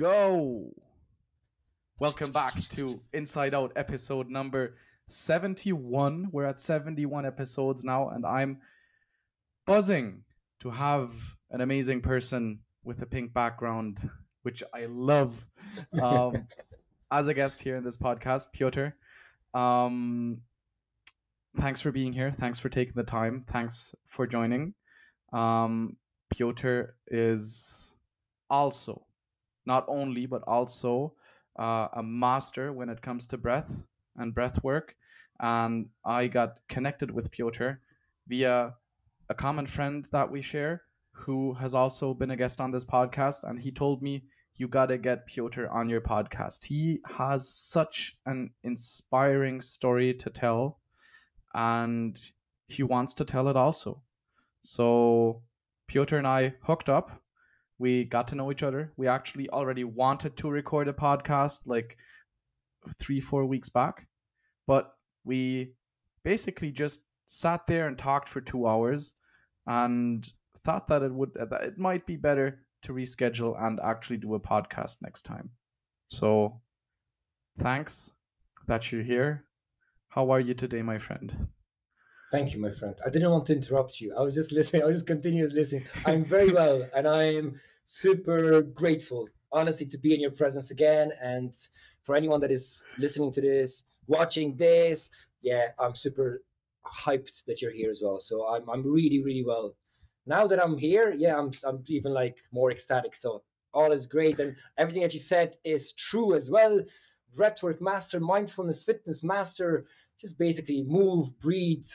Go. Welcome back to Inside Out episode number 71. We're at 71 episodes now, and I'm buzzing to have an amazing person with a pink background, which I love, um, as a guest here in this podcast, Piotr. Um, thanks for being here. Thanks for taking the time. Thanks for joining. Um, Piotr is also, not only, but also uh, a master when it comes to breath and breath work. And I got connected with Piotr via a common friend that we share who has also been a guest on this podcast. And he told me, you got to get Piotr on your podcast. He has such an inspiring story to tell, and he wants to tell it also. So Piotr and I hooked up. We got to know each other. We actually already wanted to record a podcast like three, four weeks back, but we basically just sat there and talked for two hours and thought that it would that it might be better to reschedule and actually do a podcast next time. So thanks that you're here. How are you today, my friend? Thank you, my friend. I didn't want to interrupt you. I was just listening. I was just continuing listening. I'm very well, and I am super grateful, honestly, to be in your presence again. And for anyone that is listening to this, watching this, yeah, I'm super hyped that you're here as well. So I'm I'm really really well. Now that I'm here, yeah, I'm I'm even like more ecstatic. So all is great, and everything that you said is true as well. Breathwork master, mindfulness fitness master, just basically move, breathe,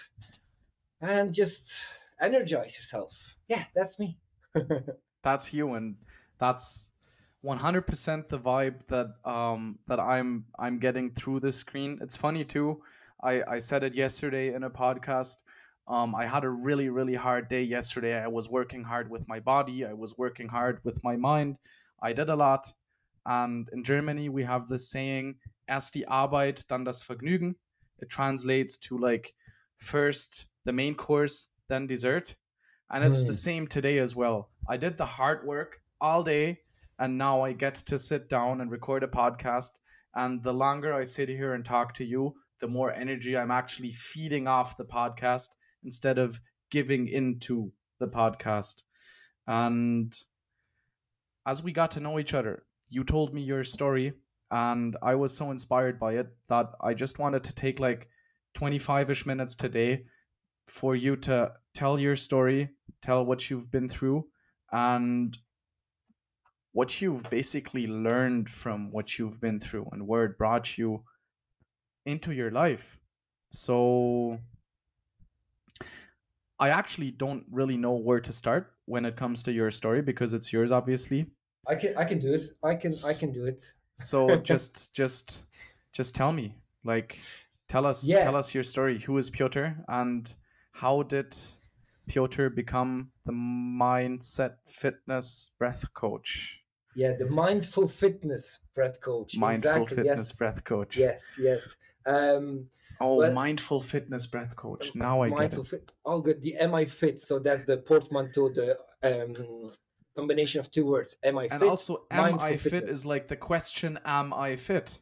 and just energize yourself. Yeah, that's me. that's you, and that's 100% the vibe that um that I'm I'm getting through the screen. It's funny too. I I said it yesterday in a podcast. Um, I had a really really hard day yesterday. I was working hard with my body. I was working hard with my mind. I did a lot. And in Germany, we have this saying, erst die Arbeit, dann das Vergnügen it translates to like first the main course, then dessert. And it's mm. the hmm. same today as well. I did the hard work all day, and now I get to sit down and record a podcast. And the longer I sit here and talk to you, the more energy I'm actually feeding off the podcast instead of giving into the podcast. And as we got to know each other, you told me your story and I was so inspired by it that I just wanted to take like 25 ish minutes today for you to tell your story, tell what you've been through, and what you've basically learned from what you've been through and where it brought you into your life. So, I actually don't really know where to start when it comes to your story because it's yours, obviously. I can I can do it. I can I can do it. So just just just tell me, like, tell us yeah. tell us your story. Who is Piotr, and how did Piotr become the mindset fitness breath coach? Yeah, the mindful fitness breath coach. Mindful exactly. fitness yes. breath coach. Yes, yes. Um, oh, well, mindful fitness breath coach. Now I get it. Fit, all good. The am I fit? So that's the portmanteau. The um, combination of two words. Am I and fit? And also, am I fit fitness. is like the question, am I fit?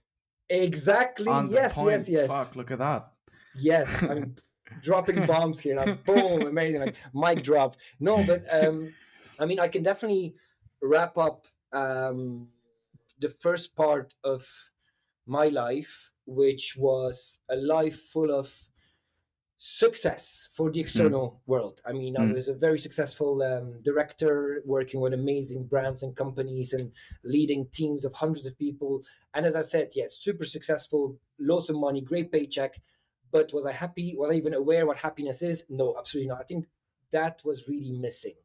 Exactly. yes, yes, yes. Fuck, look at that. Yes, I'm dropping bombs here now. Boom, amazing. Like mic drop. No, but um, I mean, I can definitely wrap up um, the first part of my life, which was a life full of success for the external mm. world. I mean, mm. I was a very successful um, director working with amazing brands and companies and leading teams of hundreds of people. And as I said, yeah, super successful, lots of money, great paycheck. But was I happy? Was I even aware what happiness is? No, absolutely not. I think that was really missing.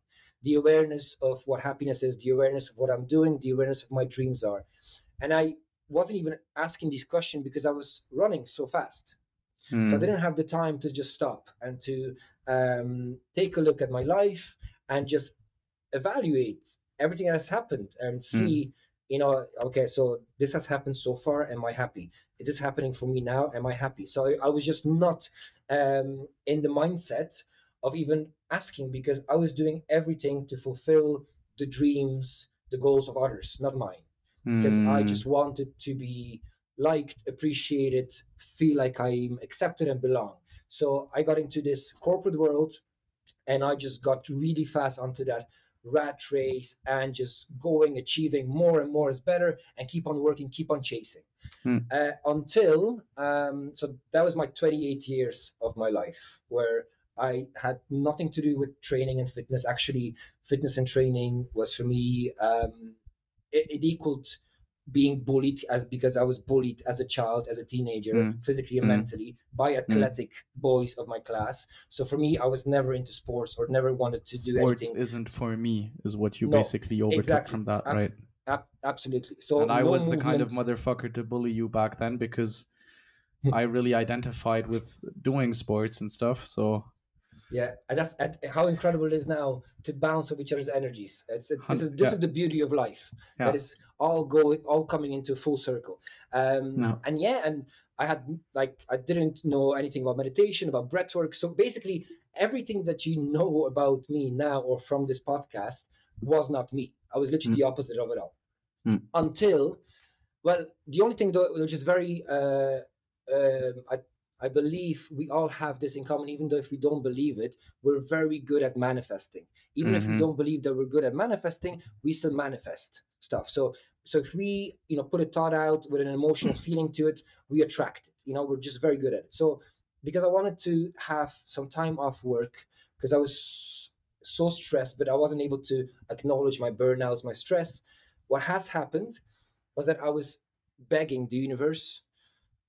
The awareness of what happiness is, the awareness of what I'm doing, the awareness of my dreams are. And I wasn't even asking this question because I was running so fast. Mm. So I hmm. didn't have the time to just stop and to um, take a look at my life and just evaluate everything that has happened and hmm. see, mm. You know, okay, so this has happened so far. Am I happy? Is this happening for me now? Am I happy? So I, I was just not um, in the mindset of even asking because I was doing everything to fulfill the dreams, the goals of others, not mine, because I Mm, just wanted to be liked, appreciated, feel like I'm accepted and belong. So I got into this corporate world and I just got really fast onto that rat race and just going, achieving more and more is better, and keep on working, keep on chasing. Hmm. Uh, until um, so that was my 28 years of my life where I had nothing to do with training and fitness. Actually, fitness and training was for me um, it, it equaled being bullied as because I was bullied as a child, as a teenager, Mm. physically and Mm. mentally by athletic boys of my class. So for me, I was never into sports or never wanted to do anything. sports anything. isn't for me, is what you No, basically overtook exactly. from that, right? Ab- absolutely. So and I no was the kind of motherfucker to bully you back then because Hmm. I really identified with doing sports and stuff. So Yeah, and that's and how incredible it is now to bounce off each other's energies. It's it, this is this yeah. is the beauty of life. Yeah. That is all going, all coming into full circle. Um, No. And yeah, and I had like I didn't know anything about meditation, about breath work. So basically, everything that you know about me now or from this podcast was not me. I was literally the opposite of it all. Mm. Until, well, the only thing though, which is very, uh, um, I I believe we all have this in common, even though if we don't believe it, we're very good at manifesting. Even if we Mhm. don't believe that we're good at manifesting, we still manifest stuff. So so if we, you know, put a thought out with an emotional feeling to it, we attract it. You know, we're just very good at it. So because I wanted to have some time off work, because I was so stressed, but I wasn't able to acknowledge my burnouts, my stress. What has happened was that I was begging the universe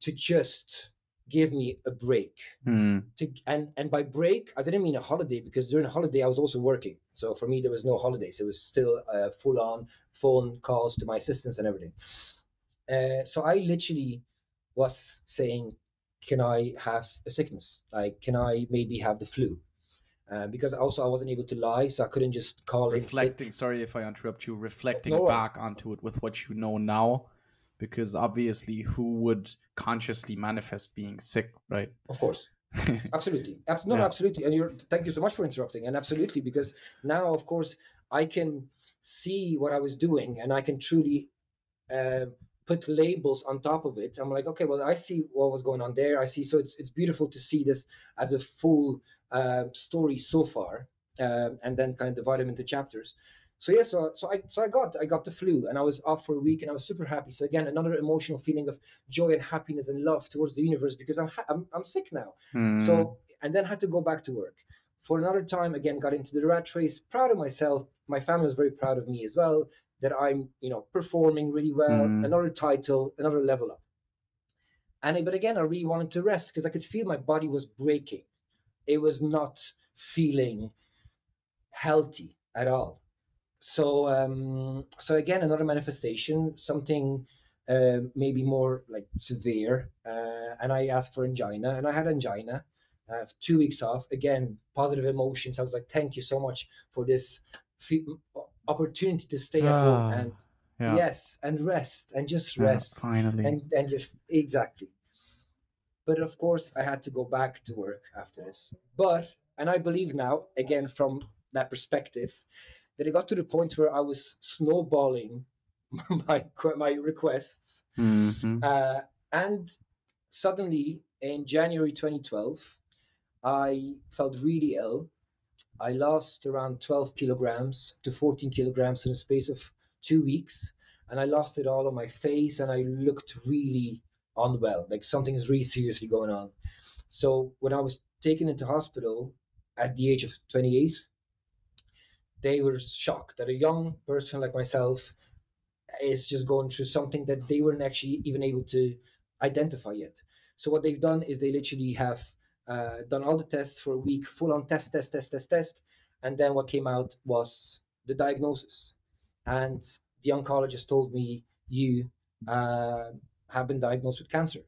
to just give me a break. Hmm, to and and by break i didn't mean a holiday because during a holiday i was also working. So for me there was no holidays. It was still uh, full on phone calls to my assistants and everything. Uh, so i literally was saying can i have a sickness? Like can i maybe have the flu? Uh, because also i wasn't able to lie so i couldn't just call in reflecting. Sorry if I interrupt you. Reflecting No back onto it with what you know now, because obviously, who would consciously manifest being sick, right? of course. Absolutely. Abs- no, Yeah. absolutely. And you're thank you so much for interrupting. And absolutely because now of course i can see what i was doing and i can truly uh, put labels on top of it. I'm like okay well i see what was going on there. I see so it's it's beautiful to see this as a full uh, story so far um, and then kind of divide them into chapters so yeah so, so i so i got i got the flu and i was off for a week and i was super happy. So again another emotional feeling of joy and happiness and love towards the universe because i'm ha- I'm, I'm sick now. Hmm, so and then had to go back to work. For another time again got into the rat race proud of myself. My family was very proud of me as well that i'm you know performing really well Mm. another title another level up. And but again i really wanted to rest because i could feel my body was breaking. It was not feeling healthy at all so um so again another manifestation something uh, maybe more like severe uh, and i asked for angina and i had angina uh, two weeks off. Again positive emotions. I was like thank you so much for this fe- opportunity to stay at home Ah, and yeah, yes and rest and just yeah, rest finally. and and just exactly. But of course i had to go back to work after this. But and i believe now again from that perspective that it got to the point where i was snowballing my my requests. Mhm. uh, and suddenly in january 2012 i felt really ill. I lost around 12 kilograms to 14 kilograms in a space of two weeks. And i lost it all on my face and i looked really unwell like something is really seriously going on. So when i was taken into hospital at the age of 28 they were shocked that a young person like myself is just going through something that they weren't actually even able to identify yet. So what they've done is they literally have uh, done all the tests for a week, full on test, test, test, test, test, and then what came out was the diagnosis. And the oncologist told me, "You uh, have been diagnosed with cancer."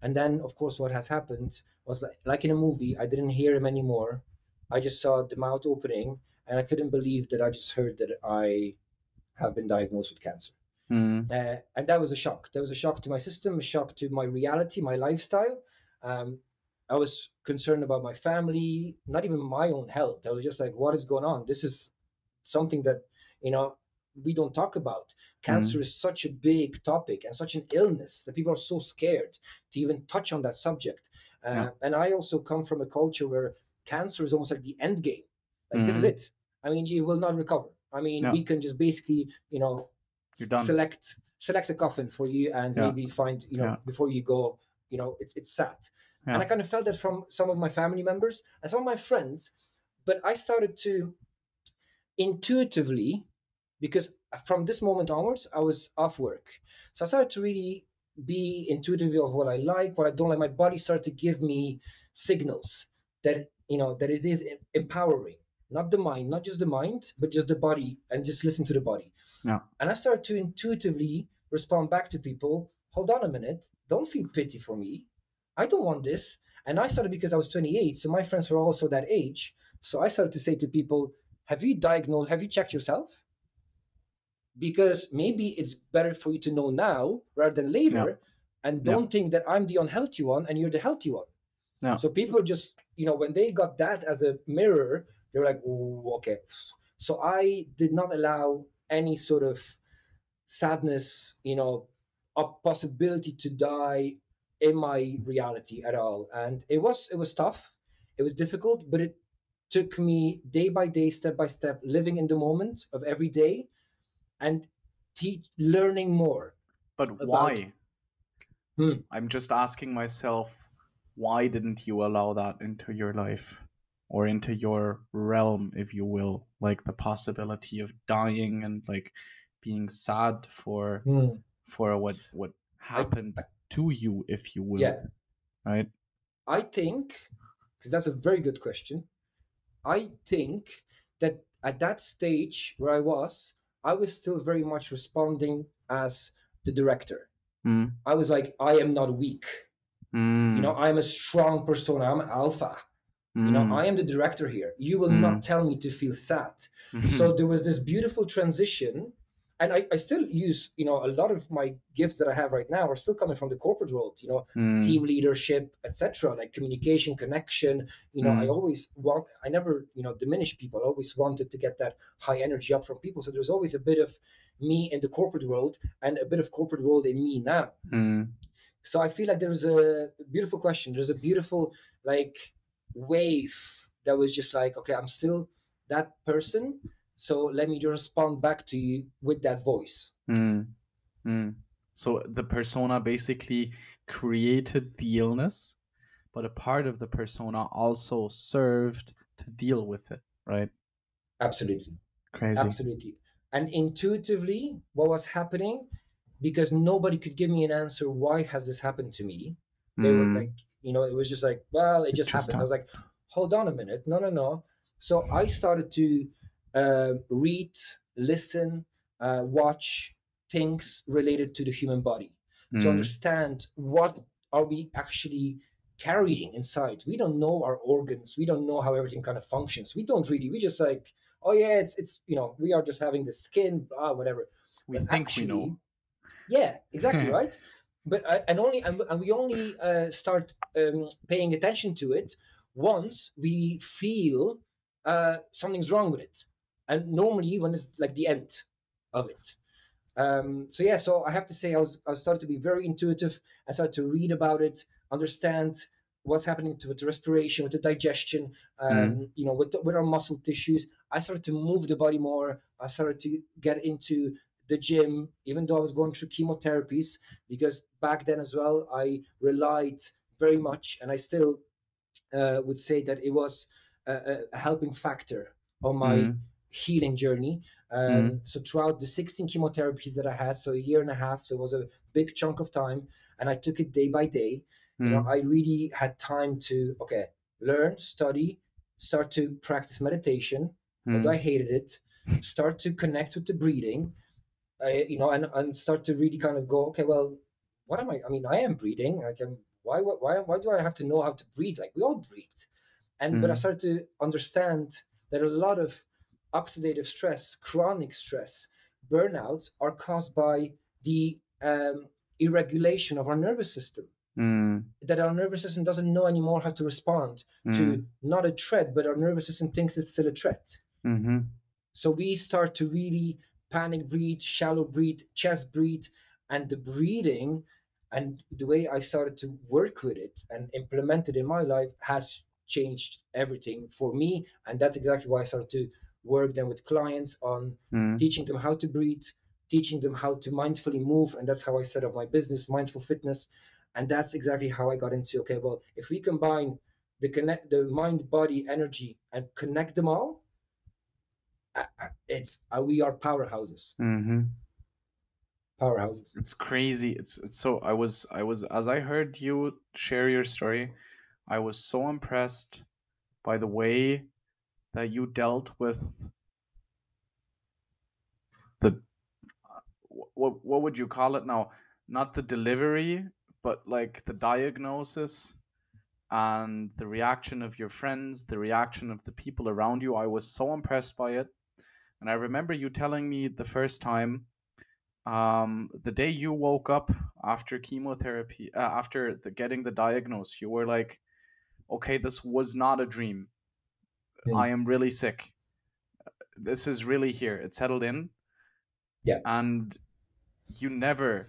And then, of course, what has happened was like, like in a movie. I didn't hear him anymore. I just saw the mouth opening, and I couldn't believe that I just heard that I have been diagnosed with cancer. Mm. Uh, and that was a shock. That was a shock to my system, a shock to my reality, my lifestyle. Um, I was concerned about my family, not even my own health. I was just like, what is going on? This is something that, you know, we don't talk about. Cancer is such a big topic and such an illness that people are so scared to even touch on that subject. Uh, Yeah. And I also come from a culture where cancer is almost like the end game. Like this is Mhm. it. I mean, you will not recover. I mean, Yeah. we can just basically, you know, You're s- done. select select a coffin for you and Yeah. maybe find, you know, Yeah. before you go, you know, it's it's sad. And I kind of felt that from some of my family members and some of my friends. But I started to intuitively, because from this moment onwards, I was off work. So I started to really be intuitive of what I like, what I don't like. My body started to give me signals that, you know, that it is empowering. Not the mind, not just the mind, but just the body and just listen to the body. Yeah. And I started to intuitively respond back to people hold on a minute, don't feel pity for me. I don't want this. And I started because I was 28, so my friends were also that age. So I started to say to people, have you diagnosed, have you checked yourself? Because maybe it's better for you to know now rather than later. And don't think that I'm the unhealthy one and you're the healthy one. Yeah. So people just, you know, when they got that as a mirror, they're like, oh, okay. So I did not allow any sort of sadness, you know, a possibility to die in my reality at all. And it was it was tough. It was difficult, but it took me day by day, step by step, living in the moment of every day and teach learning more. But about- why? Hmm. I'm just asking myself, why didn't you allow that into your life or into your realm, if you will? Like the possibility of dying and like being sad for for what what happened to you, if you will. Yeah. Right? I think, because that's a very good question. I think that at that stage where I was, I was still very much responding as the director. Mm. I was like, I am not weak. Mm. You know, I am a strong persona. I'm alpha. You know, Mm. I am the director here. You will not tell me to feel sad. So there was this beautiful transition. And I, I still use, you know, a lot of my gifts that I have right now are still coming from the corporate world, you know, Mm. team leadership, etc. Like communication, connection. You know, I Mm. always want. I never, you know, diminish people. I always wanted to get that high energy up from people. So there's always a bit of me in the corporate world and a bit of corporate world in me now. Mm. So I feel like there's a beautiful question. There's a beautiful like wave that was just like, okay, I'm still that person. So let me just respond back to you with that voice. Mm. Mm. So the persona basically created the illness, but a part of the persona also served to deal with it, right? Absolutely. Crazy. Absolutely. And intuitively, what was happening, because nobody could give me an answer, why has this happened to me? They were Mm. like, you know, it was just like, well, it just happened. I was like, hold on a minute. No, no, no. So I started to uh, read, listen, uh, watch things related to the human body to Mm. understand what are we actually carrying inside. We don't know our organs. We don't know how everything kind of functions. We don't really. We just like, oh yeah, it's it's you know, we are just having the skin, blah, whatever. we But think we know. Yeah, exactly right. But uh, and only and, and we only uh, start um, paying attention to it once we feel uh, something's wrong with it, and normally when it's like the end of it. Um, so yeah, so I have to say I was I started to be very intuitive. I started to read about it, understand what's happening to with the respiration, with the digestion, um, you know, with the, with our muscle tissues. I started to move the body more. I started to get into the gym, even though I was going through chemotherapies, because back then as well, I relied very much, and I still uh, would say that it was a, a- helping factor on my Mm. healing journey. Um, So throughout the 16 chemotherapies that I had, so a year and a half, so it was a big chunk of time, and I took it day by day. You know, Mm. I really had time to okay, learn, study, start to practice meditation, although. I hated it. Start to connect with the breathing, I, you know, and and start to really kind of go, okay, well, what am I? I mean, I am breathing. Like, um, why, why, why do I have to know how to breathe? Like, we all breathe. And but I Mm. started to understand that a lot of oxidative stress, chronic stress, burnouts are caused by the um, irregulation of our nervous system. Mm. That our nervous system doesn't know anymore how to respond Mm. to not a threat, but our nervous system thinks it's still a threat. Mhm. So we start to really panic breathe, shallow breathe, chest breathe, and the breathing and the way I started to work with it and implement it in my life has changed everything for me. And that's exactly why I started to work then with clients on Mm. teaching them how to breathe, teaching them how to mindfully move. And that's how I set up my business, Mindful Fitness. And that's exactly how I got into okay, well, if we combine the connect the mind, body, energy, and connect them all, it's uh, we are powerhouses. Mm-hmm. Powerhouses. It's crazy. It's it's so I was I was as I heard you share your story, I was so impressed by the way that you dealt with the what what would you call it now? Not the delivery, but like the diagnosis and the reaction of your friends, the reaction of the people around you. I was so impressed by it. And I remember you telling me the first time um the day you woke up after chemotherapy uh, after the getting the diagnosis you were like okay this was not a dream. Mm. i am really sick. This is really here. It settled in. Yeah. and you never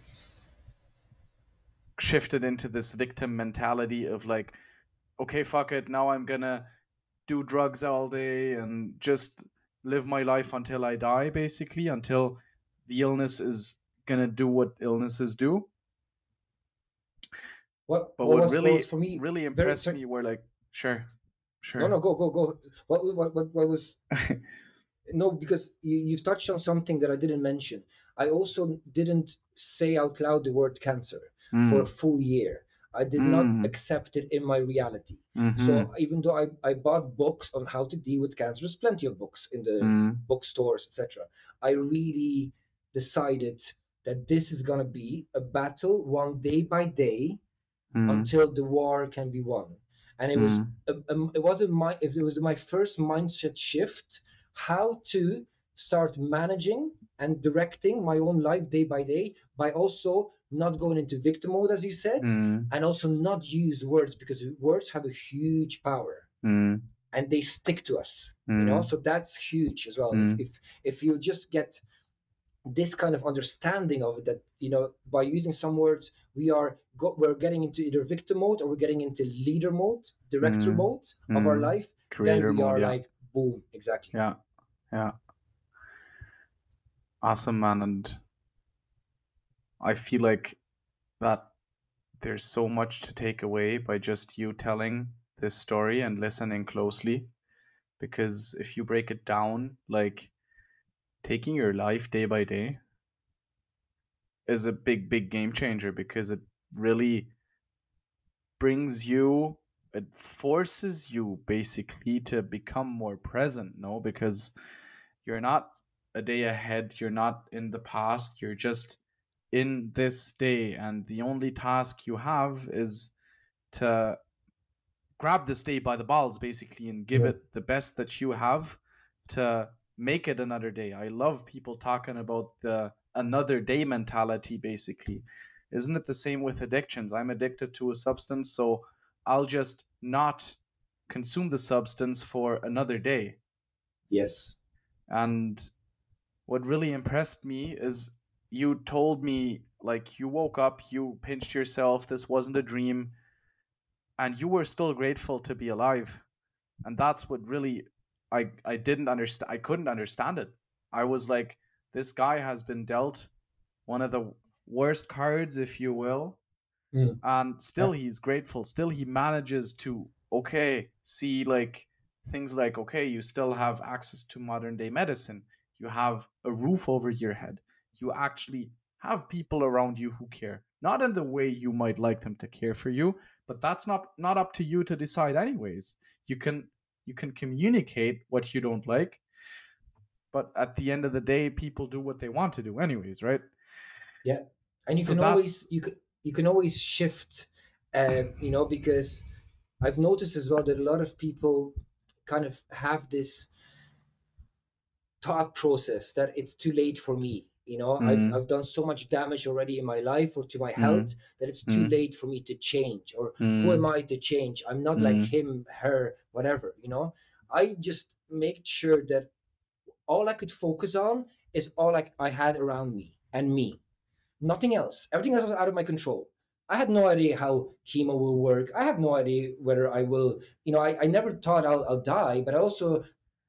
shifted into this victim mentality of like okay fuck it. Now i'm gonna do drugs all day and just live my life until i die basically until the illness is gonna do what illnesses do. What, But what what, really was for me? really impressed cer- me were like, sure, sure. No, no, go, go, go. What, what, what, what was? no, because you, you've touched on something that I didn't mention. I also didn't say out loud the word cancer for a Mm, full year. I did Mm. not accept it in my reality. mhm, So even though I, I bought books on how to deal with cancer, there's plenty of books in the mm, bookstores, etc. I really decided that this is gonna be a battle won day by day mm, until the war can be won. And it was mm, it wasn't my if it was my first mindset shift how to start managing and directing my own life day by day by also not going into victim mode as you said mm, and also not use words because words have a huge power mm, and they stick to us you know mm, so that's huge as well Mm. if, if if you just get this kind of understanding of it that you know by using some words we are go, we're getting into either victim mode or we're getting into leader mode director Mm. mode of our mm. life Creator then we mode, are yeah. like boom exactly Yeah, yeah. Awesome, man. And I feel like that there's so much to take away by just you telling this story and listening closely. Because if you break it down, like taking your life day by day is a big, big game changer because it really brings you, it forces you basically to become more present, no? Because you're not a day ahead, you're not in the past, you're just in this day. And the only task you have is to grab this day by the balls, basically, and give Yeah. it the best that you have to make it another day. I love people talking about the another day mentality, basically. Isn't it the same with addictions? I'm addicted to a substance, so I'll just not consume the substance for another day. yes And what really impressed me is you told me, like, you woke up, you pinched yourself, this wasn't a dream, and you were still grateful to be alive. And that's what really I, I didn't understand. I couldn't understand it. I was like, this guy has been dealt one of the worst cards, if you will. Mm. And still he's grateful. Still he manages to, okay, see like things like, okay, you still have access to modern day medicine. You have a roof over your head. You actually have people around you who care. Not in the way you might like them to care for you, but that's not not up to you to decide anyways. You can you can communicate what you don't like, but at the end of the day, people do what they want to do anyways, right? Yeah. And you So can that's- always you can you can always shift uh, you know because i've noticed as well that a lot of people kind of have this thought process that it's too late for me you know Mhm. I've, I've done so much damage already in my life or to my health that it's too Mhm. late for me to change or who am i to change i'm not like Mm. him her whatever you know i just make sure that all I could focus on is all I, I had around me and me. Nothing else. Everything else was out of my control. I had no idea how chemo will work. I have no idea whether I will, you know, I, I never thought I'll, I'll die, but I also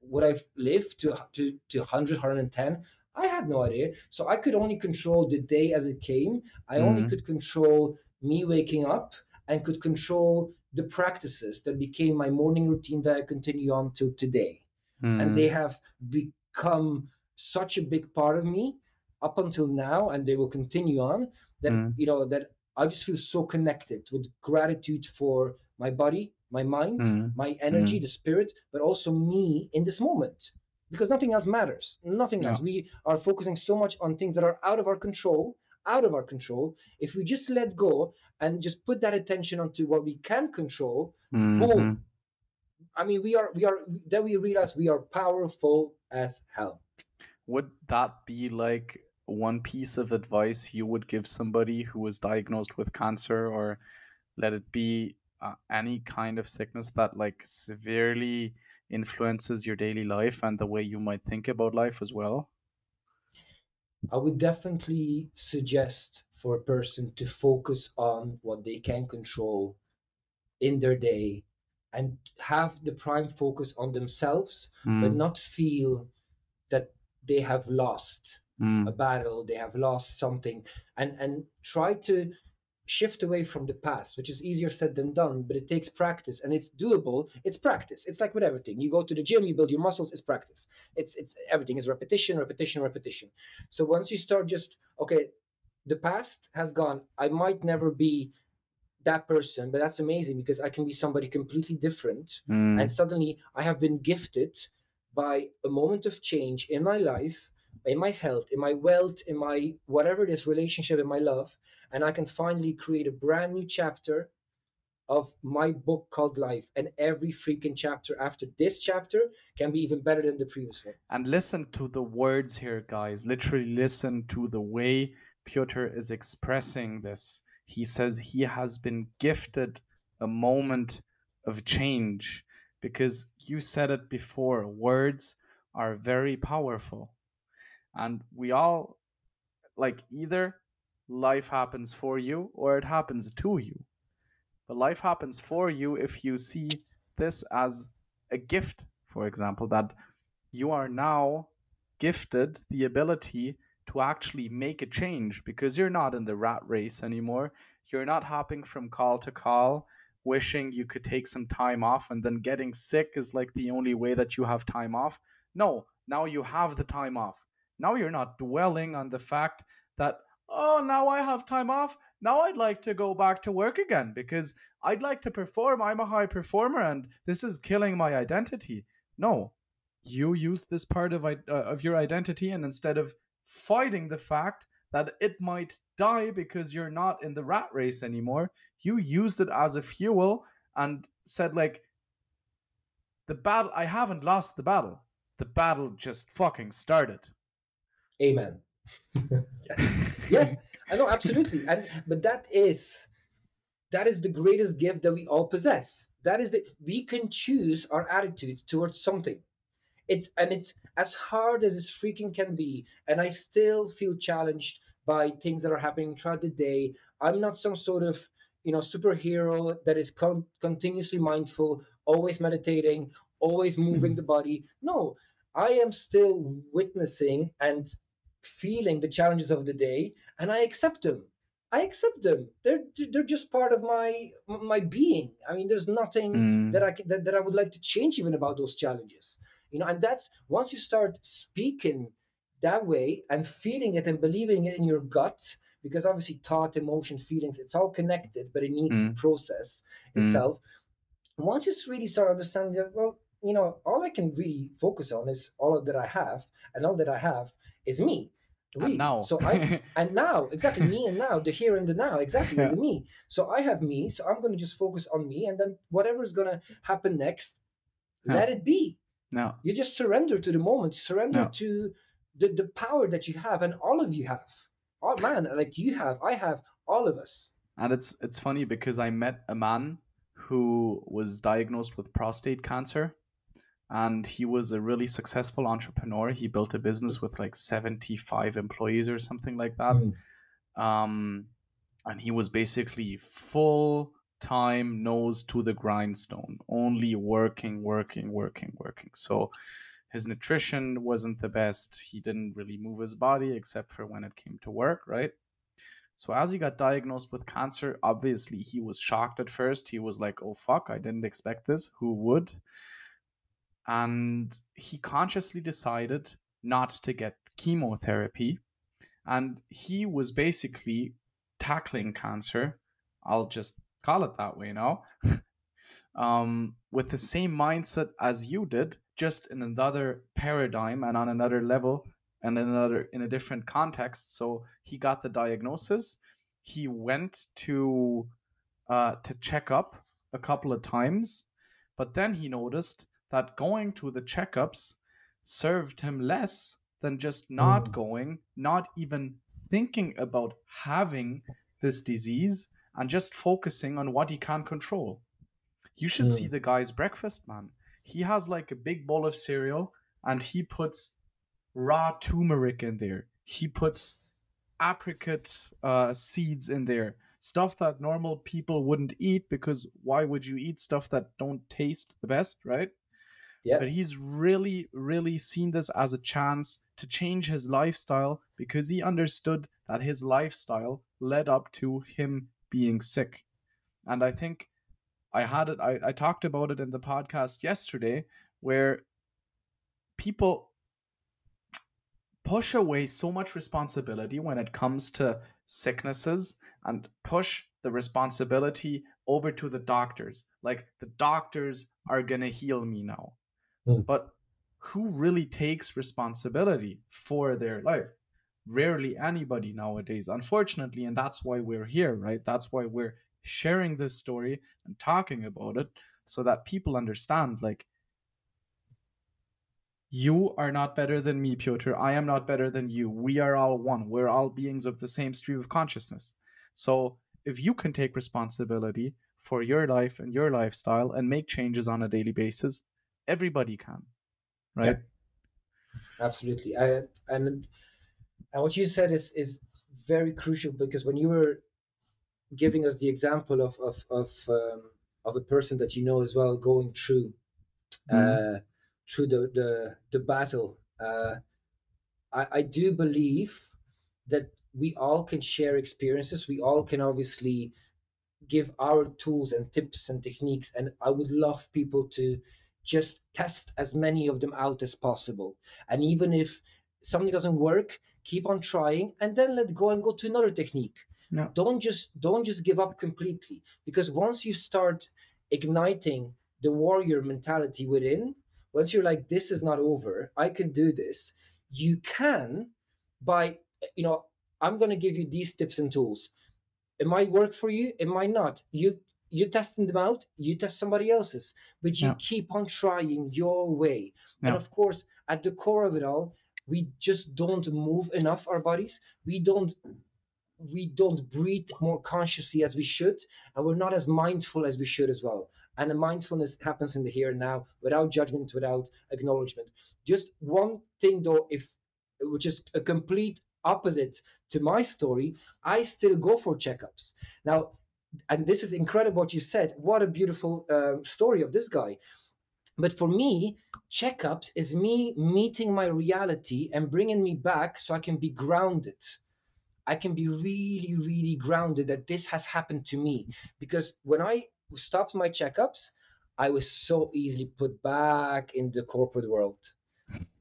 would I live to, to, to 100, 110? I had no idea. So I could only control the day as it came. I only Mhm. could control me waking up and could control the practices that became my morning routine that I continue on till today. Mm. And they have become such a big part of me up until now, and they will continue on. That Mm. you know that I just feel so connected with gratitude for my body, my mind, Mm. my energy, the spirit, but also me in this moment. Because nothing else matters. Nothing No. else. We are focusing so much on things that are out of our control, out of our control. If we just let go and just put that attention onto what we can control, Mhm. boom. I mean, we are, we are, then we realize we are powerful as hell. Would that be like one piece of advice you would give somebody who was diagnosed with cancer, or let it be uh, any kind of sickness that like severely influences your daily life and the way you might think about life as well? I would definitely suggest for a person to focus on what they can control in their day and have the prime focus on themselves, but Mm, not feel that they have lost mm, a battle, they have lost something, and and try to shift away from the past, which is easier said than done, but it takes practice and it's doable. It's practice. It's like with everything. You go to the gym, you build your muscles, it's practice. It's it's everything is repetition, repetition, repetition. So once you start just okay, the past has gone. I might never be that person, but that's amazing because I can be somebody completely different mm, and suddenly I have been gifted by a moment of change in my life, in my health, in my wealth, in my whatever it is, relationship, in my love, and I can finally create a brand new chapter of my book called life. And every freaking chapter after this chapter can be even better than the previous one. And listen to the words here, guys. Literally listen to the way Piotr is expressing this. He says he has been gifted a moment of change because you said it before. Words are very powerful. And we all, like, either life happens for you or it happens to you. But life happens for you if you see this as a gift, for example, that you are now gifted the ability to actually make a change because you're not in the rat race anymore. You're not hopping from call to call, wishing you could take some time off, and then getting sick is like the only way that you have time off. No, now you have the time off. Now you're not dwelling on the fact that, oh, now I have time off. Now I'd like to go back to work again because I'd like to perform. I'm a high performer and this is killing my identity. No, you use this part of uh, of your identity and instead of fighting the fact that it might die because you're not in the rat race anymore you used it as a fuel and said like the battle i haven't lost the battle the battle just fucking started Amen. yeah, I know absolutely, and but that is that is the greatest gift that we all possess. That is that we can choose our attitude towards something. It's and it's as hard as it freaking can be, and I still feel challenged by things that are happening throughout the day. I'm not some sort of you know superhero that is con- continuously mindful, always meditating, always moving the body. No, I am still witnessing and feeling the challenges of the day, and I accept them. I accept them. They're they're just part of my my being. I mean, there's nothing Mm, that I can, that, that I would like to change even about those challenges. You know, and that's once you start speaking that way and feeling it and believing it in your gut, because obviously thought, emotion, feelings, it's all connected, but it needs to Mm. process Mm. itself. Once you really start understanding that, well, you know, all I can really focus on is all that I have, and all that I have is me. Really. and now. So I and now exactly me and now the here and the now exactly and the me. So i have me so i'm going to just focus on me and then whatever is going to happen next Yeah. let it be. No you just surrender to the moment surrender Yeah. to the, the power that you have and all of you have. Oh man like you have i have all of us. And it's it's funny because i met a man who was diagnosed with prostate cancer and he was a really successful entrepreneur. He built a business with like 75 employees or something like that. Mm. Um, and he was basically full time nose to the grindstone, only working, working, working, working. So his nutrition wasn't the best. He didn't really move his body except for when it came to work, right? So as he got diagnosed with cancer, obviously he was shocked at first. He was like, "Oh fuck, I didn't expect this. Who would?" And he consciously decided not to get chemotherapy. And he was basically tackling cancer. I'll just call it that way now. um, with the same mindset as you did, just in another paradigm and on another level and in another in a different context. So he got the diagnosis. He went to uh, to check up a couple of times, but then he noticed that going to the checkups served him less than just not Mm. going, not even thinking about having this disease, and just focusing on what he can control. You should see Mm. the guy's breakfast, man. He has like a big bowl of cereal and he puts raw turmeric in there. He puts apricot uh, seeds in there. Stuff that normal people wouldn't eat because why would you eat stuff that don't taste the best, right? Yeah. But he's really, really seen this as a chance to change his lifestyle because he understood that his lifestyle led up to him being sick. And I think I had it, I, I talked about it in the podcast yesterday where people push away so much responsibility when it comes to sicknesses and push the responsibility over to the doctors. Like the doctors are going to heal me now. Mm. But who really takes responsibility for their life? Rarely anybody nowadays, unfortunately. And that's why we're here, right? That's why we're sharing this story and talking about it so that people understand like, you are not better than me, Piotr. I am not better than you. We are all one. We're all beings of the same stream of consciousness. So if you can take responsibility for your life and your lifestyle and make changes on a daily basis, everybody can. Right? absolutely I, and and what you said is is very crucial because when you were giving us the example of of of um, of a person that you know as well going through uh through the the the battle uh i i do believe that we all can share experiences we all can obviously give our tools and tips and techniques and i would love people to just test as many of them out as possible. And even if something doesn't work keep on trying and then let go and go to another technique. Yeah. don't just don't just give up completely. Because once you start igniting the warrior mentality within once you're like this is not over. I can do this you can by you know i'm going to give you these tips and tools. It might work for you it might not. You you're testing them out you test somebody else's but you Yeah. keep on trying your way. And of course at the core of it all we just don't move enough our bodies. We don't we don't breathe more consciously as we should and we're not as mindful as we should as well. And the mindfulness happens in the here and now without judgment without acknowledgement. Just one thing though if which is a complete opposite to my story i still go for checkups. Now and this is incredible what you said what a beautiful um, story of this guy but for me checkups is me meeting my reality and bringing me back so i can be grounded I can be really, really grounded that this has happened to me. Because when I stopped my checkups, I was so easily put back in the corporate world.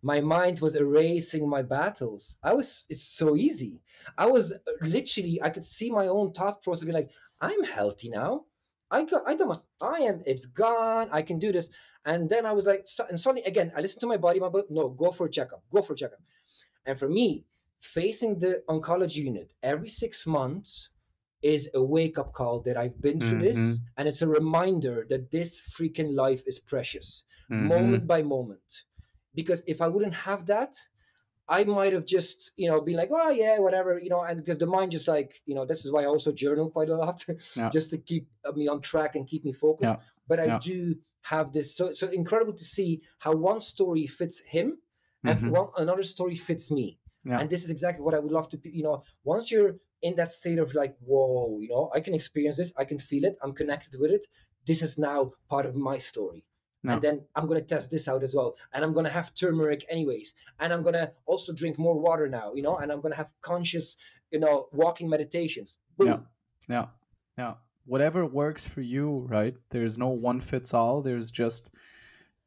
My mind was erasing my battles. I was, it's so easy. I was uh, literally, I could see my own thought process be like, I'm healthy now. I got, I don't, I am, it's gone. I can do this. And then I was like, so, and suddenly again, I listened to my body, my body, no, go for a checkup, go for a checkup. And for me, facing the oncology unit every six months is a wake up call that I've been through this. Mhm. And it's a reminder that this freaking life is precious, Mhm. moment by moment. Because if I wouldn't have that, I might have just, you know, been like, oh, yeah, whatever, you know, and because the mind just like, you know, this is why I also journal quite a lot, Yeah. just to keep me on track and keep me focused. Yeah. But I Yeah. do have this so so incredible to see how one story fits him and Mhm. one another story fits me and this is exactly what i would love to you know once you're in that state of like whoa you know i can experience this i can feel it i'm connected with it this is now part of my story Yeah. and then i'm going to test this out as well and i'm going to have turmeric anyways and i'm going to also drink more water now you know and i'm going to have conscious you know walking meditations Boom. Yeah. Yeah. Yeah. Whatever works for you, right? There's no one fits all. There's just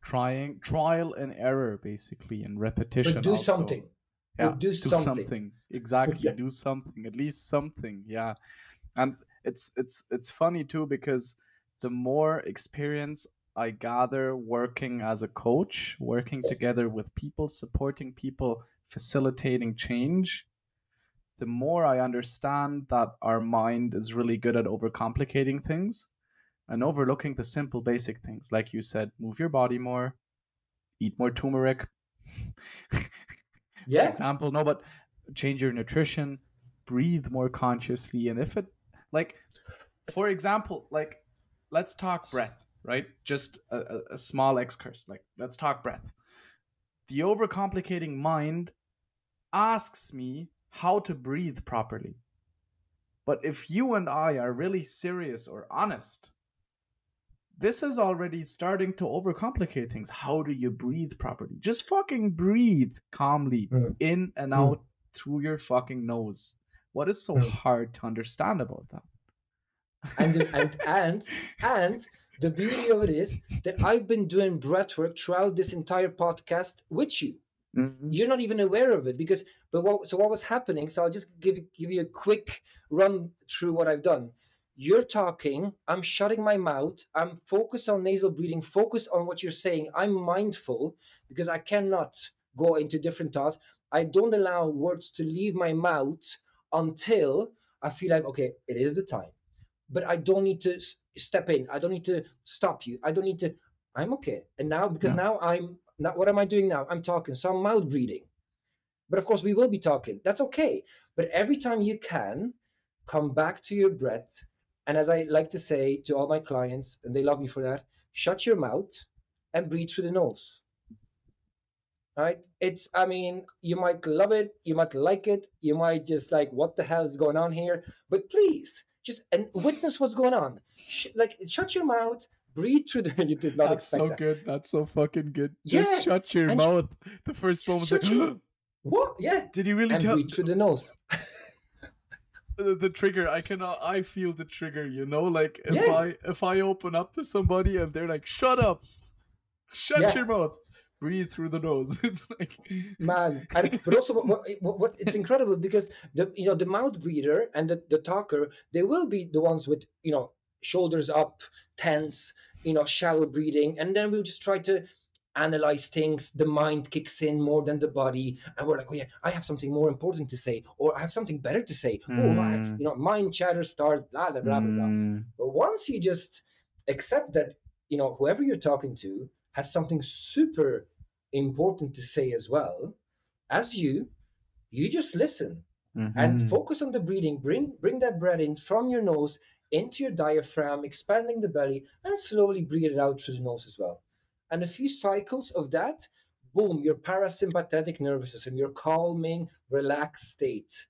trying trial and error basically and repetition. but do also. something Yeah. But do something. Exactly. Yeah. Do something. At least something. Yeah. And it's it's it's funny too because the more experience I gather working as a coach, working together with people, supporting people, facilitating change, the more I understand that our mind is really good at overcomplicating things and overlooking the simple basic things. Like you said, move your body more, eat more turmeric. yeah Example, no, but change your nutrition, breathe more consciously. And if it, like, for example, like, let's talk breath, right? Just a, a, small excurse. Like, let's talk breath. The overcomplicating mind asks me how to breathe properly. But if you and I are really serious or honest, this is already starting to overcomplicate things. How do you breathe properly? Just fucking breathe calmly Mm. in and Mm. out through your fucking nose. What is so Mm. hard to understand about that? and and and and the beauty of it is that I've been doing breathwork throughout this entire podcast with you. Mhm. You're not even aware of it because but what so what was happening? So I'll just give give you a quick run through what I've done. You're talking, I'm shutting my mouth, I'm focused on nasal breathing, focused on what you're saying. I'm mindful because I cannot go into different thoughts. I don't allow words to leave my mouth until I feel like okay, it is the time but I don't need to s- step in. I don't need to stop you. I don't need to. I'm okay. And now, because Yeah. now I'm not. What am I doing now? I'm talking. So I'm mouth breathing. But of course, we will be talking. That's okay. But every time you can, come back to your breath. And as I like to say to all my clients, and they love me for that, shut your mouth and breathe through the nose. Right? It's, I mean, you might love it, you might like it, you might just like, what the hell is going on here? But please, just and witness what's going on. Sh- like, shut your mouth, breathe through the. You did not expect. That's expect so that. good. That's so fucking good. Yeah, Just shut your and sh- mouth. The first one was Just like, shut your- What? Yeah. did he really And tell breathe through the nose. the, the trigger? I cannot. I feel the trigger. You know, like if Yeah. I if I open up to somebody and they're like, "Shut up, shut Yeah. your mouth, breathe through the nose." It's like, man and, but also what, what, what, it's incredible because the you know the mouth breather and the, the talker they will be the ones with you know shoulders up tense you know shallow breathing. And then we'll just try to analyze things. The mind kicks in more than the body. And we're like oh yeah i have something more important to say or i have something better to say. Oh I, Mm. you know mind chatter starts blah blah blah blah blah. Mm, but once you just accept that, you know, whoever you're talking to has something super important to say as well, as you, you just listen and mhm. focus on the breathing. Bring bring that breath in from your nose into your diaphragm, expanding the belly, and slowly breathe it out through the nose as well. And a few cycles of that, boom, your parasympathetic nervous system, your calming, relaxed state,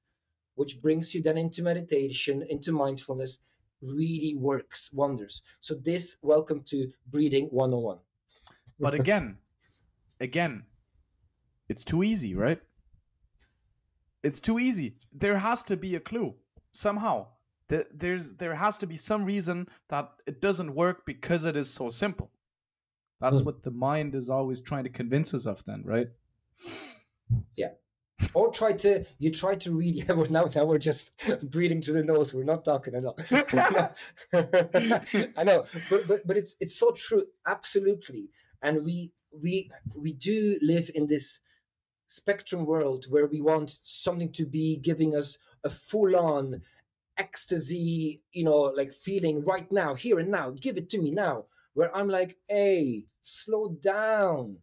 which brings you then into meditation, into mindfulness, really works wonders. So this, welcome to Breathing 101. But again, again, it's too easy, right? It's too easy. There has to be a clue somehow. There's there has to be some reason that it doesn't work because it is so simple. That's Mm. what the mind is always trying to convince us of. Then, right? Yeah. or try to, you try to read, yeah, well, now, now we're just breathing through the nose. We're not talking at all. I know, but, but, but it's, it's so true. Absolutely. And we, we, we do live in this spectrum world where we want something to be giving us a full on ecstasy, you know, like feeling right now, here and now. Give it to me now. Where I'm like, hey, slow down.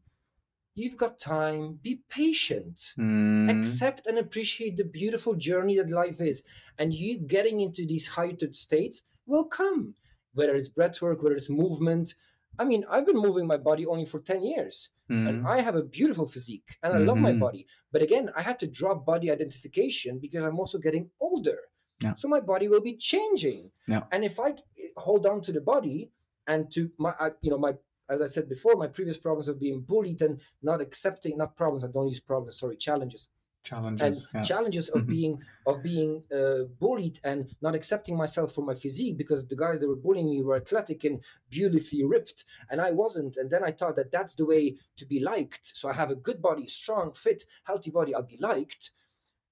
You've got time. Be patient. Mm. Accept and appreciate the beautiful journey that life is. And you getting into these heightened states will come, whether it's breath work, whether it's movement, I mean, I've been moving my body only for 10 years Mm. and I have a beautiful physique and I love my Mhm. body. But again, I had to drop body identification because I'm also getting older. Yeah. So my body will be changing. Yeah. And if I hold on to the body and to my, you know, my, as I said before, my previous problems of being bullied and not accepting, not problems, I don't use problems, sorry, challenges and Challenges. yeah. challenges of Mhm. being of being uh, bullied and not accepting myself for my physique because the guys that were bullying me were athletic and beautifully ripped and I wasn't and then I thought that that's the way to be liked so I have a good body strong fit healthy body I'll be liked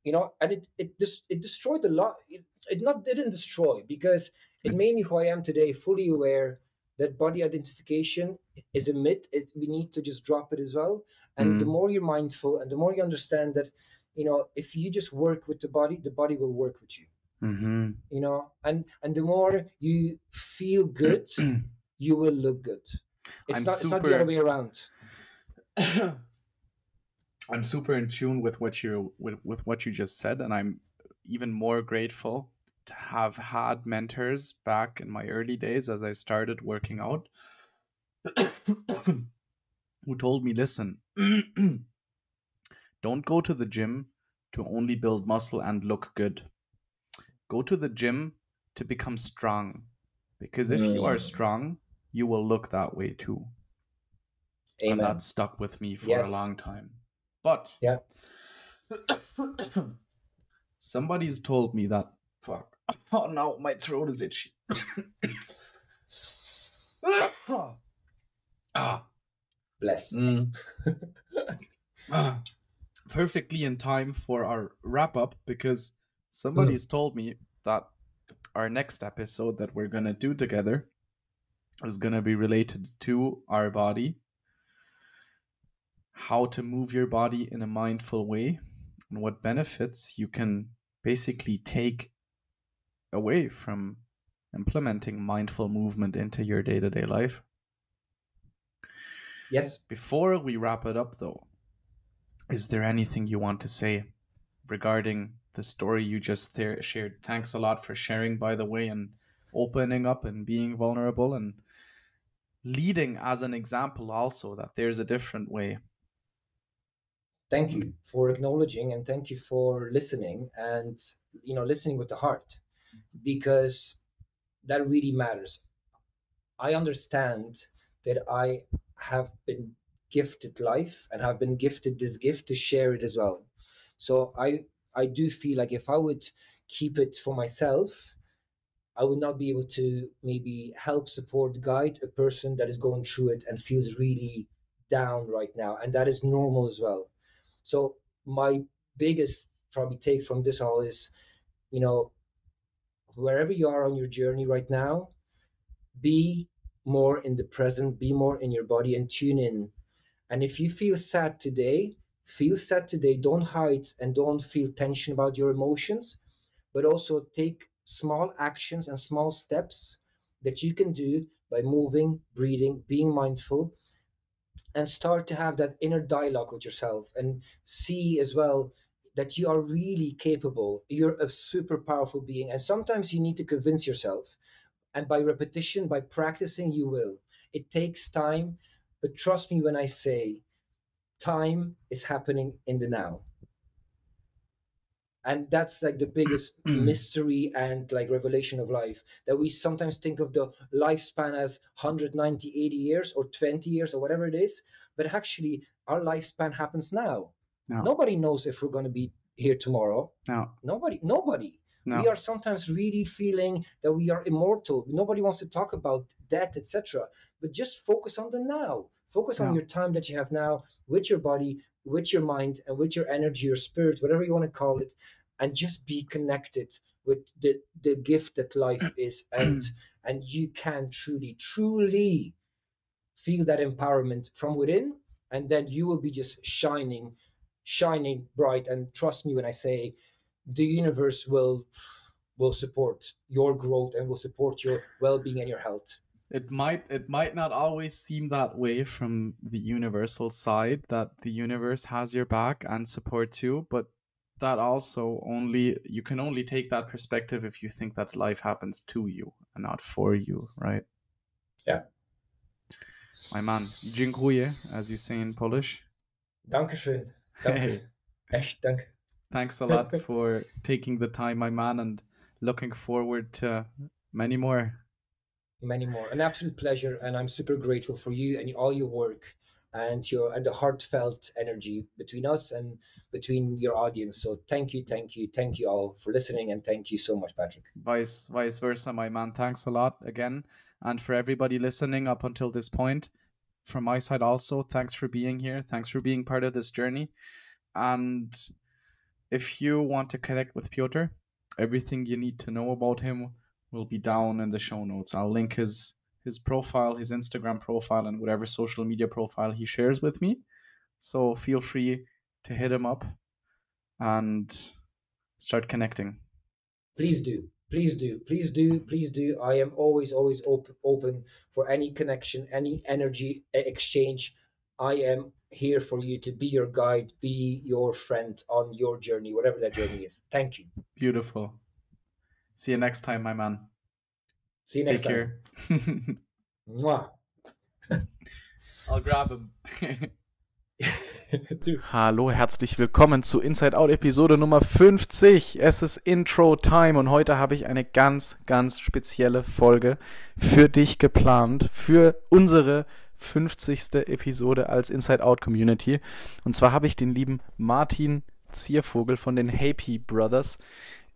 you know and it it just it destroyed a lot it, it not didn't destroy because it made me who I am today fully aware that body identification is a myth it, we need to just drop it as well and the Mm. more you're mindful and the more you understand that you know if you just work with the body the body will work with you. Mhm. you know and and the more you feel good you will look good. It's I'm not it's not the other way around. I'm super in tune with what you with, with what you just said, and I'm even more grateful to have had mentors back in my early days as I started working out who told me, listen, don't go to the gym to only build muscle and look good. Go to the gym to become strong. Because if you are Mm. strong, you will look that way too. And that stuck with me for Yes. a long time. But Yeah. somebody's told me that fuck. Oh no, my throat is itchy. ah, bless mm. Ah. Perfectly in time for our wrap up because somebody's mm. told me that our next episode that we're gonna do together is gonna be related to our body how to move your body in a mindful way and what benefits you can basically take away from implementing mindful movement into your day-to-day life. Yes. Before we wrap it up though is there anything you want to say regarding the story you just there shared? Thanks a lot for sharing by the way and opening up and being vulnerable and leading as an example also that there's a different way. Thank you for acknowledging and thank you for listening and you know listening with the heart because that really matters. I understand that i have been gifted life and have been gifted this gift to share it as well so i i do feel like if i would keep it for myself i would not be able to maybe help support guide a person that is going through it and feels really down right now and that is normal as well so my biggest probably take from this all is, you know, wherever you are on your journey right now, be more in the present, be more in your body and tune in. And if you feel sad today, feel sad today. Don't hide and don't feel tension about your emotions, but also take small actions and small steps that you can do by moving, breathing, being mindful, and start to have that inner dialogue with yourself and see as well that you are really capable. You're a super powerful being. And sometimes you need to convince yourself. And by repetition, by practicing, you will. It takes time. But trust me when I say time is happening in the now. And that's like the biggest hmm. mystery and like revelation of life that we sometimes think of the lifespan as 190, 80 years or 20 years or whatever it is. But actually, our lifespan happens now. No. Nobody knows if we're going to be here tomorrow. no Nobody, nobody. no We are sometimes really feeling that we are immortal. Nobody wants to talk about death, etc. But just focus on the now. Focus on Yeah. your time that you have now with your body, with your mind, and with your energy, your spirit, whatever you want to call it, and just be connected with the the gift that life is, and and you can truly, truly feel that empowerment from within, and then you will be just shining, shining bright. And trust me when I say, the universe will will support your growth and will support your well-being and your health. It might it might not always seem that way from the universal side that the universe has your back and supports you but that also only you can only take that perspective if you think that life happens to you and not for you right Yeah. My man, dziękuję, as you say in Polish. Dankeschön. Danke. Echt, danke. Thanks a lot for taking the time, my man, and looking forward to many more. Many more. An absolute pleasure, and I'm super grateful for you and all your work and your and the heartfelt energy between us and between your audience. So thank you, thank you, thank you all for listening, and thank you so much, Patrick. Vice vice versa, my man. Thanks a lot again, and for everybody listening up until this point. From my side, also, thanks for being here. Thanks for being part of this journey. And if you want to connect with Piotr, everything you need to know about him will be down in the show notes. I'll link his his profile, his Instagram profile, and whatever social media profile he shares with me. So feel free to hit him up and start connecting. Please do. Please do. Please do. Please do. I am always, always op- open for any connection, any energy exchange. I am here for you to be your guide, be your friend on your journey, whatever that journey is. Thank you. Beautiful. See you next time, my man. See you next Take time. care. Mwah. I'll grab him. Hallo, herzlich willkommen zu Inside Out Episode Nummer 50. Es ist Intro Time und heute habe ich eine ganz, ganz spezielle Folge für dich geplant, für unsere 50. Episode als Inside Out Community. Und zwar habe ich den lieben Martin Ziervogel von den Happy Brothers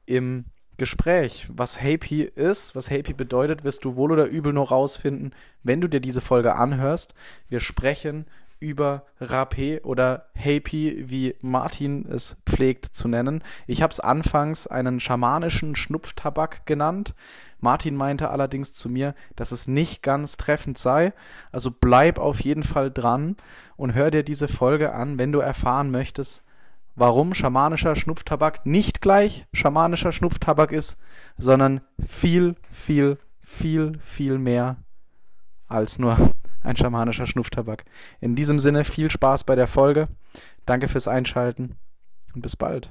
im Gespräch. Was Happy ist, was Happy bedeutet, wirst du wohl oder übel nur rausfinden, wenn du dir diese Folge anhörst. Wir sprechen über Rapé oder Happy, wie Martin es pflegt zu nennen. Ich habe es anfangs einen schamanischen Schnupftabak genannt. Martin meinte allerdings zu mir, dass es nicht ganz treffend sei. Also bleib auf jeden Fall dran und hör dir diese Folge an, wenn du erfahren möchtest, warum schamanischer Schnupftabak nicht gleich schamanischer Schnupftabak ist, sondern viel, viel, viel, viel mehr als nur ein schamanischer Schnupftabak. In diesem Sinne viel Spaß bei der Folge. Danke fürs Einschalten und bis bald.